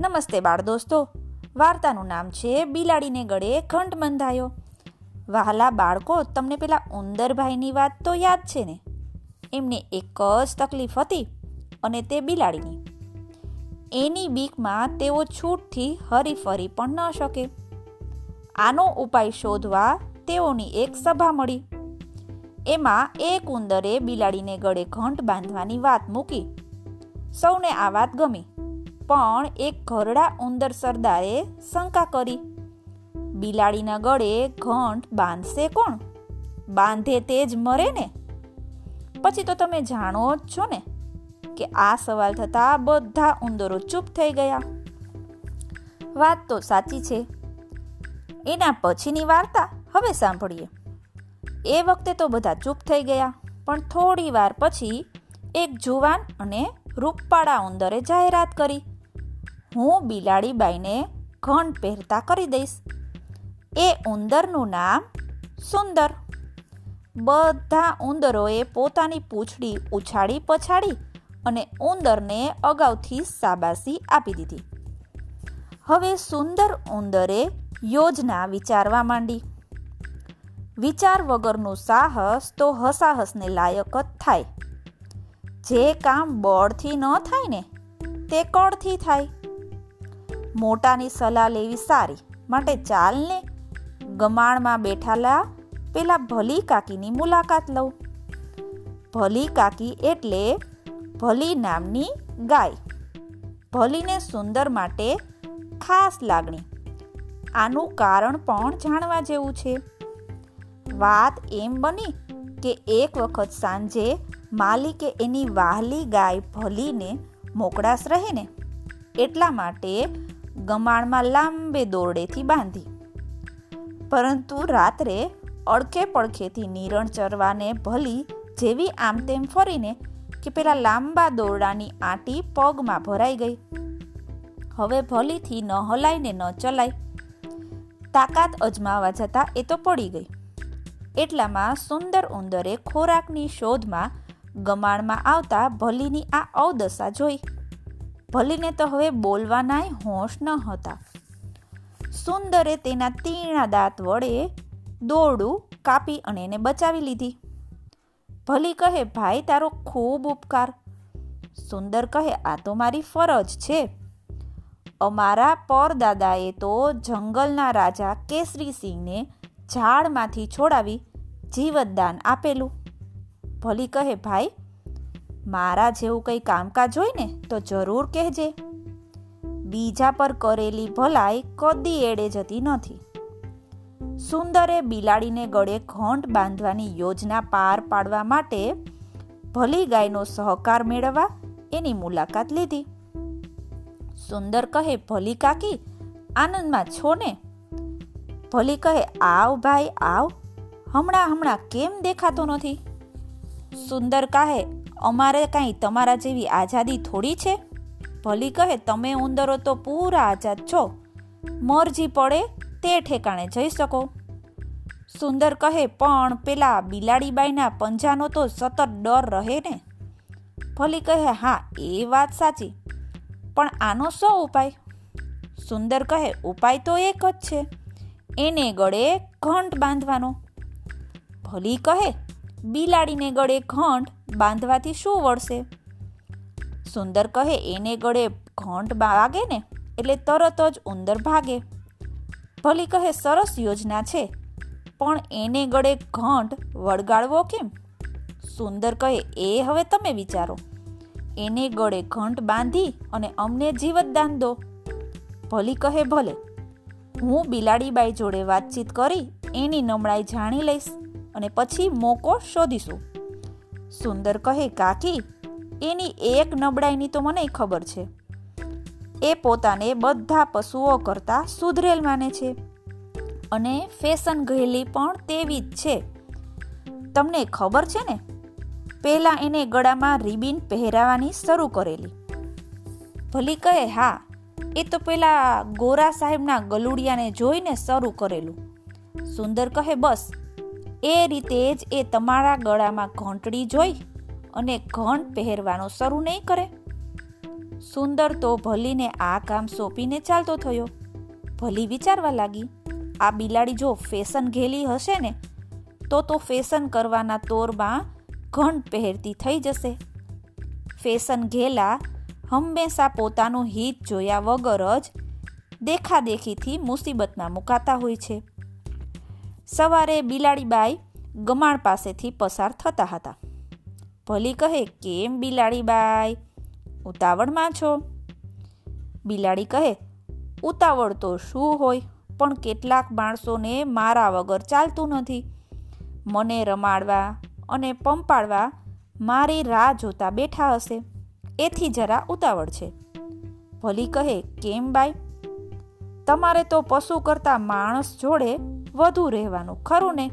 નમસ્તે બાળ દોસ્તો. વાર્તાનું નામ છે બિલાડીને ગળે ઘંટ બંધાયો. વહાલા બાળકો, તમને પેલા ઉંદરભાઈની વાત તો યાદ છે ને? એમને એક જ તકલીફ હતી અને તે બિલાડીની. એની બીકમાં તેઓ છૂટથી હરીફરી પણ ન શકે. આનો ઉપાય શોધવા તેઓની એક સભા મળી. એમાં એક ઉંદરે બિલાડીને ગળે ઘંટ બાંધવાની વાત મૂકી. સૌને આ વાત ગમી. પણ એક ઘરડા ઉંદર સરદારે શંકા કરી. બિલાડીના ગળે ઘંટ બાંધશે કોણ? બાંધે તે જ મરે ને? પછી તો તમે જાણો જ છો ને કે આ સવાલ થતાં બધા ઉંદરો ચૂપ થઈ ગયા. વાત તો સાચી છે. એના પછીની વાર્તા હવે સાંભળીએ. એ વખતે તો બધા ચૂપ થઈ ગયા, પણ થોડી વાર પછી એક જુવાન અને રૂપપાળા ઉંદરે જાહેરાત કરી. હું બિલાડી બાઈને ઘંટ પહેરતા કરી દઈશ. એ ઉંદરનું નામ સુંદર. બધા ઉંદરોએ પોતાની પૂંછડી ઉછાળી પછાડી અને ઉંદરને અગાઉથી સાબાસી આપી દીધી. હવે સુંદર ઉંદરે યોજના વિચારવા માંડી. વિચાર વગરનું સાહસ તો હસાહસને લાયક જ થાય. જે કામ બળથી ન થાય ને, તે કળથી થાય. મોટાની સલાહ લેવી સારી. માટે ચાલને ગમાણમાં બેઠાલા, પેલા ભલી કાકીની મુલાકાત લઉં. ભલી કાકી એટલે ભલી નામની ગાય. ભલીને સુંદર માટે ખાસ લાગણી. આનું કારણ પણ જાણવા જેવું છે. વાત એમ બની કે એક વખત સાંજે માલિકે એની વાહલી ગાય ભલીને મોકળાશ રહે ને એટલા માટે ગમાણમાં લાંબે દોરડેથી બાંધી. પરંતુ રાત્રે અડખે પડખેથી નિરણ ચરવાને ભલી જેવી આમ તેમ ફરીને કે પેલા લાંબા દોરડાની આંટી પગમાં ભરાઈ ગઈ. હવે ભલીથી ન હલાય ને ન ચલાય. તાકાત અજમાવા જતા એ તો પડી ગઈ. એટલામાં સુંદર ઉંદરે ખોરાકની શોધમાં ગમાણમાં આવતા ભલીની આ અવદશા જોઈ ભલીને તો હવે બોલવાનાય હોશ ન હતા. સુંદરે તેના તીણા દાંત વડે દોરડું કાપી અને એને બચાવી લીધી. ભલી કહે, ભાઈ, તારો ખૂબ ઉપકાર. સુંદર કહે, આ તો મારી ફરજ છે. અમારા પરદાદાએ તો જંગલના રાજા કેસરી સિંહને ઝાડમાંથી છોડાવી જીવતદાન આપેલું. ભલી કહે, ભાઈ મારા જેવું કંઈ કામકાજ હોય ને, તો જરૂર કહેજે. બીજા પર કરેલી ભલાઈ કદી એડે જતી નથી. સુંદરે બિલાડીને ગળે ઘંટ બાંધવાની યોજના પાર પાડવા માટે ભલી ગાયનો સહકાર મેળવવા એની મુલાકાત લીધી. સુંદર કહે, ભલી કાકી, આનંદમાં છો ને? ભલી કહે, આવ ભાઈ, આવ. હમણાં હમણાં કેમ દેખાતો નથી? સુંદર કહે અમારે કાંઈ તમારા જેવી આઝાદી થોડી છે? ભલી કહે, તમે ઉંદરો તો પૂરા આઝાદ છો. મરજી પડે તે ઠેકાણે જઈ શકો. સુંદર કહે, પણ પેલા બિલાડીબાઈના પંજાનો તો સતત ડર રહે ને? ભલી કહે, હા, એ વાત સાચી, પણ આનો શો ઉપાય? સુંદર કહે, ઉપાય તો એક જ છે. એને ગળે ઘંટ બાંધવાનો. ભલી કહે બિલાડીને ગળે ઘંટ બાંધવાથી શું વળશે? સુંદર કહે, એને ગળે ઘંટ વાગે ને? એટલે તરત જ ઉંદર ભાગે. ભલી કહે, સરસ યોજના છે, પણ એને ગળે ઘંટ વળગાડવો કેમ? સુંદર કહે, એ હવે તમે વિચારો. એને ગળે ઘંટ બાંધી અને અમને જીવતદાન દો. ભલી કહે, ભલે. હું બિલાડીબાઈ જોડે વાતચીત કરી એની નમળાઈ જાણી લઈશ. અને પછી મોકો શોધીશું. સુંદર કહે, કાકી, એની એક નબળાઈની તો મને ખબર છે. એ પોતાને બધા પશુઓ કરતાં સુધરેલ માને છે. અને ફેશન ગયેલી પણ તેવી જ છે. તમને ખબર છે ને? પહેલાં એને ગળામાં રિબિન પહેરાવાની શરૂ કરેલી. ભલી કહે, હા, એ તો પેલા ગોરા સાહેબના ગલુડિયાને જોઈને શરૂ કરેલું. સુંદર કહે, બસ એ રીતે જ એ તમારા ગળામાં ઘંટડી જોઈ અને ઘંટ પહેરવાનો શરૂ નહીં કરે. સુંદર તો ભલીને આ કામ સોંપીને ચાલતો થયો. ભલી વિચારવા લાગી, આ બિલાડી જો ફેશન ઘેલી હશે ને, તો તો ફેશન કરવાના તોરમાં ઘંટ પહેરતી થઈ જશે. ફેશન ઘેલા હંમેશા પોતાનું હિત જોયા વગર જ દેખાદેખીથી મુસીબતમાં મુકાતા હોય છે. સવારે બિલાડીબાઈ ગમાણ પાસેથી પસાર થતા હતા. ભલી કહે, કેમ બિલાડીબાઈ? ઉતાવળમાં છો? બિલાડી કહે, ઉતાવળ તો શું હોય, પણ કેટલાક માણસોને મારા વગર ચાલતું નથી. મને રમાડવા અને પંપાડવા મારી રાહ જોતા બેઠા હશે. એથી જરા ઉતાવળ છે. ભલી કહે, કેમ બાઈ? તમારે તો પશુ કરતાં માણસ જોડે વધુ રહેવાનું, ખરું ને?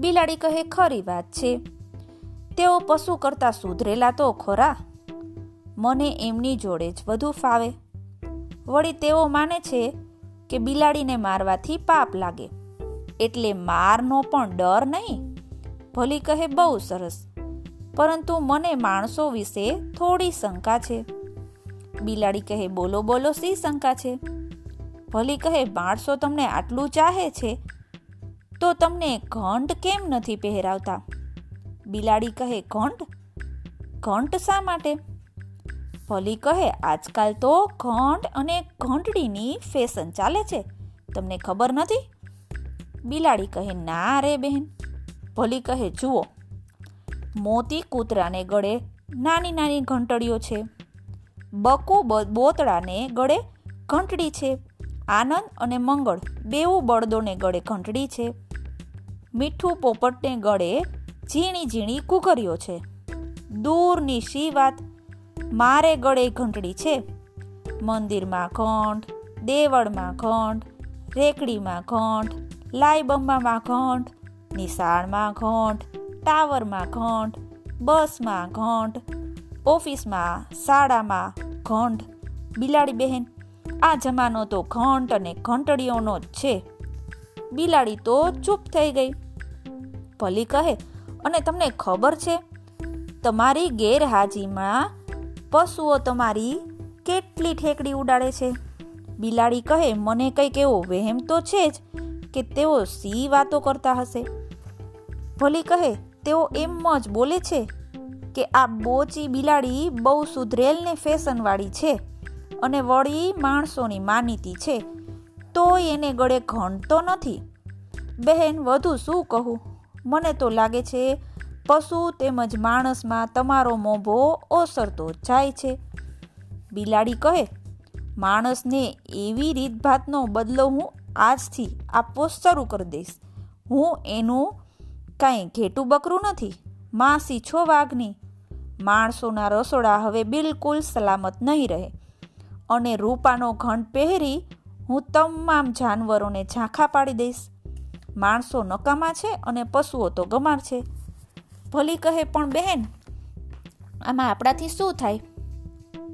બિલાડી કહે, ખરી વાત છે. તેઓ પશુ કરતાં સુધરેલા તો ખરા. મને એમની જોડે જ વધુ ફાવે. વળી તેઓ માને છે કે બિલાડીને મારવાથી પાપ લાગે. એટલે મારનો પણ ડર નહીં? ભલી કહે, બહુ સરસ. પરંતુ મને માણસો વિશે થોડી શંકા છે. બિલાડી કહે, બોલો બોલો સી શંકા છે? ભલી કહે માણસો તમને આટલું ચાહે છે? તો તમને ઘંટ કેમ નથી પહેરાવતા? બિલાડી કહે, ઘંટ? ઘંટ શા માટે? ભલી કહે, આજકાલ તો ઘંટ અને ઘંટડીની ફેશન ચાલે છે. તમને ખબર નથી? બિલાડી કહે, ના રે બહેન ભલી કહે, જુઓ, મોતી કૂતરાને ગળે નાની નાની ઘંટડીઓ છે. બકુ બોતડાને ગળે ઘંટડી છે. આનંદ અને મંગળ બેવું બળદોને ગળે ઘંટડી છે. મીઠું પોપટને ગળે ઝીણી ઝીણી કુકરીઓ છે. દૂરની શી વાત? મારે ગળે ઘંટડી છે. મંદિરમાં ઘંટ, દેવળમાં ઘંટ, રેકડીમાં ઘંટ, લાઈબંબામાં ઘંટ, નિશાળમાં ઘંટ, ટાવરમાં ઘંટ, બસમાં ઘંટ, ઓફિસમાં, શાળામાં ઘંટ. બિલાડી બહેન આ જમાનો તો ઘંટ અને ઘંટડીઓનો જ છે. બિલાડી તો ચૂપ થઈ ગઈ. ભલી કહે, અને તમને ખબર છે, તમારી ગેરહાજીમાં પશુઓ તમારી કેટલી ઠેકડી ઉડાડે છે? બિલાડી કહે, મને કંઈક એવો વહેમ તો છે જ કે તેઓ સી વાતો કરતા હશે. ભલી કહે, તેઓ એમ જ બોલે છે કે આ બોચી બિલાડી બહુ સુધરેલ ને ફેશનવાળી છે. અને વળી માણસોની માનીતી છે તો એને ગળે ઘણતો નથી. બહેન, વધુ શું કહું? મને તો લાગે છે, પશુ તેમજ માણસમાં તમારો મોભો ઓસરતો જાય છે. બિલાડી કહે, માણસને એવી રીતભાતનો બદલો હું આજથી આપવો શરૂ કરી દઈશ. હું એનું કાંઈ ઘેટું બકરું નથી, માસી છો વાઘની. માણસોના રસોડા હવે બિલકુલ સલામત નહીં રહે. અને રૂપાનો ઘંટ પહેરી હું તમામ જાનવરોને ઝાંખા પાડી દઈશ. માણસો નકામા છે અને પશુઓ તો ગમાર છે. ભલી કહે પણ બહેન, આમાં આપણાથી શું થાય?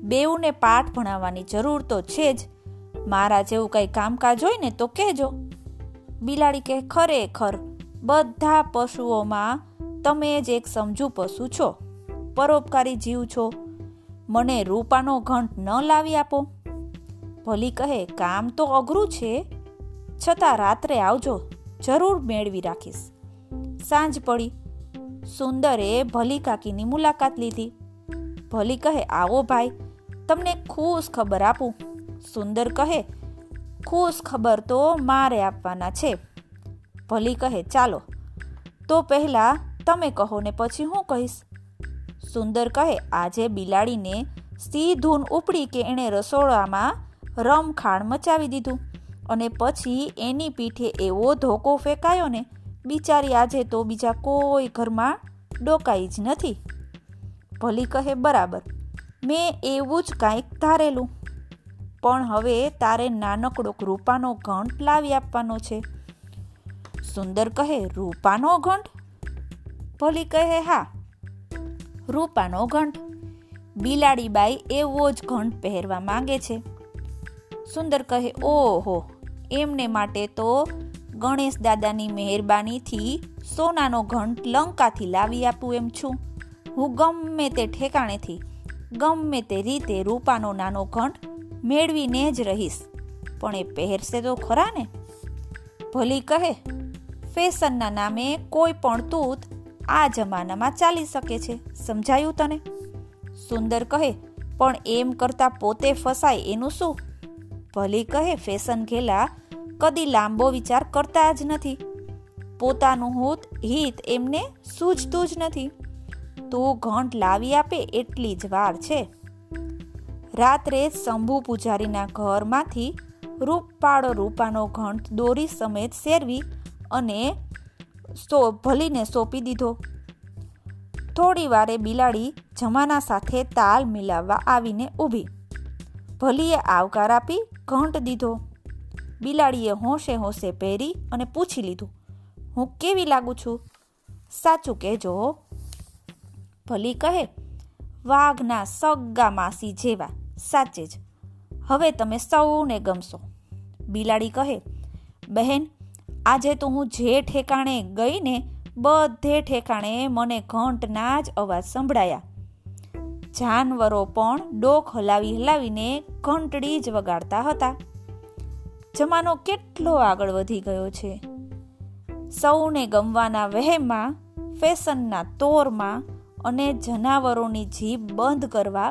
બેઉને પાઠ ભણાવવાની જરૂર તો છે જ. મારા જેવું કંઈ કામકાજ હોય ને તો કહેજો. બિલાડી કહે, ખરેખર, બધા પશુઓમાં તમે જ એક સમજુ પશુ છો. પરોપકારી જીવ છો. મને રૂપાનો ઘંટ ન લાવી આપો. ભલી કહે, કામ તો અઘરું છે. છતાં રાત્રે આવજો, જરૂર મેળવી રાખીશ. સાંજ પડી. સુંદરે ભલી કાકીની મુલાકાત લીધી. ભલી કહે, આવો ભાઈ, તમને ખુશ ખબર આપું. સુંદર કહે, ખુશ ખબર તો મારે આપવાના છે. ભલી કહે, ચાલો. તો પહેલાં તમે કહો ને પછી હું કહીશ. સુંદર કહે, આજે બિલાડીને સીધૂન ઉપડી કે એણે રસોડામાં રમખાણ મચાવી દીધું. અને પછી એની પીઠે એવો ધોકો ફેંકાયો ને, બિચારી આજે તો બીજા કોઈ ઘરમાં ડોકાઈ જ નથી. ભલી કહે, બરાબર, મેં એવું જ કાંઈક ધારેલું. પણ હવે તારે નાનકડો રૂપાનો ઘંટ લાવી આપવાનો છે. સુંદર કહે, રૂપાનો ઘંટ? ભલી કહે, હા રૂપાનો ઘંટ. બિલાડીબાઈ એવો જ ઘંટ પહેરવા માંગે છે. સુંદર કહે, ઓહો, એમને માટે તો ગણેશ દાદાની મહેરબાનીથી સોનાનો ઘંટ લંકાથી લાવી આપું એમ છું. હું ગમે તે ઠેકાણેથી, ગમે તે રીતે રૂપાનો નાનો ઘંટ મેળવીને જ રહીશ. પણ એ પહેરશે તો ખરા ને? ભલી કહે, ફેશનના નામે કોઈ પણ તૂત આ જમાનામાં ચાલી શકે છે. સમજાયું તને? સુંદર કહે, પણ એમ કરતા પોતે ફસાય એનું શું? ભલી કહે, ફેશન ઘેલા કદી લાંબો વિચાર કરતા જ નથી. પોતાનું હૂત, હિત એમને સૂઝતું જ નથી. તું ઘંટ લાવી આપે એટલી જ વાર છે. રાત્રે શંભુ પૂજારીના ઘરમાંથી રૂપાળો રૂપાનો ઘંટ દોરી સમેત શેરવી અને સો ભલીને સોંપી દીધો. થોડી વારે બિલાડી જમાના સાથે તાલ મિલાવવા આવીને ઊભી. ભલીએ આવકાર આપી ઘંટ દીધો. બિલાડીએ હોંશે હોંશે પહેરી અને પૂછી લીધું, હું કેવી લાગુ છું? સાચું કહેજો. ભલી કહે, વાઘના સગ્ગા માસી જેવા, સાચે જ. હવે તમે સૌને ગમશો. બિલાડી કહે, બહેન આજે તો હું જે ઠેકાણે ગઈ ને બધે ઠેકાણે મને ઘંટના જ અવાજ સંભળાયા જાનવરો પણ ડોક હલાવી હલાવીને ઘંટડી જ વગાડતા હતા જમાનો કેટલો આગળ વધી ગયો છે સૌને ગમવાના વહેમાં ફેશનના તોરમાં અને જનાવરોની જીભ બંધ કરવા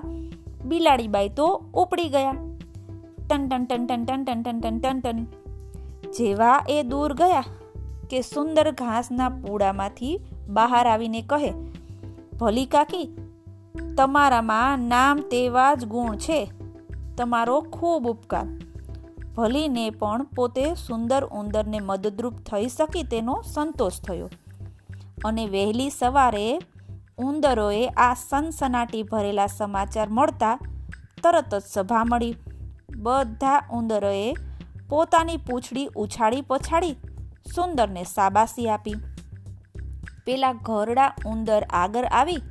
બિલાડીબાઈ તો ઉપડી ગયા ટન ટન ટન ટન ટન ટન ટન ટન ટન ટન જેવા એ દૂર ગયા કે સુંદર ઘાસના પૂડામાંથી બહાર આવીને કહે, ભલી કાકી, તમારામાં નામ તેવા જ ગુણ છે. તમારો ખૂબ ઉપકાર. ભલીને પણ પોતે સુંદર ઉંદરને મદદરૂપ થઈ શકી તેનો સંતોષ થયો. અને વહેલી સવારે ઉંદરોએ આ સનસનાટી ભરેલા સમાચાર મળતા તરત જ સભા મળી. બધા ઉંદરોએ પોતાની પૂંછડી ઉછાળી પછાડી સુંદરને સાબાસી આપી પેલા ઘરડા ઉંદર આગળ આવી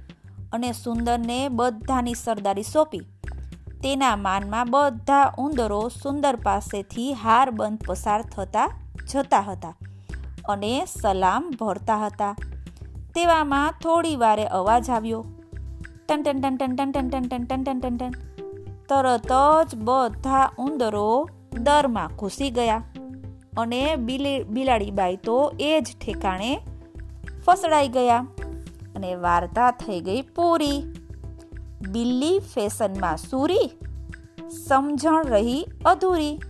અને સુંદરને બધાની સરદારી સોંપી તેના માનમાં બધા ઉંદરો સુંદર પાસેથી હાર બંધ પસાર થતા જતા હતા અને સલામ ભરતા હતા તેવામાં થોડી વારે અવાજ આવ્યો ટન ટન ટન ટન ટન ટન ટન ટન ટન ટન ટન તરત જ બધા ઉંદરો દરમાં ઘૂસી ગયા અને બિલાડીબાઈ તો એ જ ઠેકાણે ફસડાઈ ગયા અને વાર્તા થઈ ગઈ પૂરી. બિલ્લી ફેશનમાં સૂરી, સમજણ રહી અધૂરી,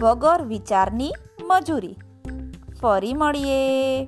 વગર વિચારની મજૂરી. ફરી મળીએ.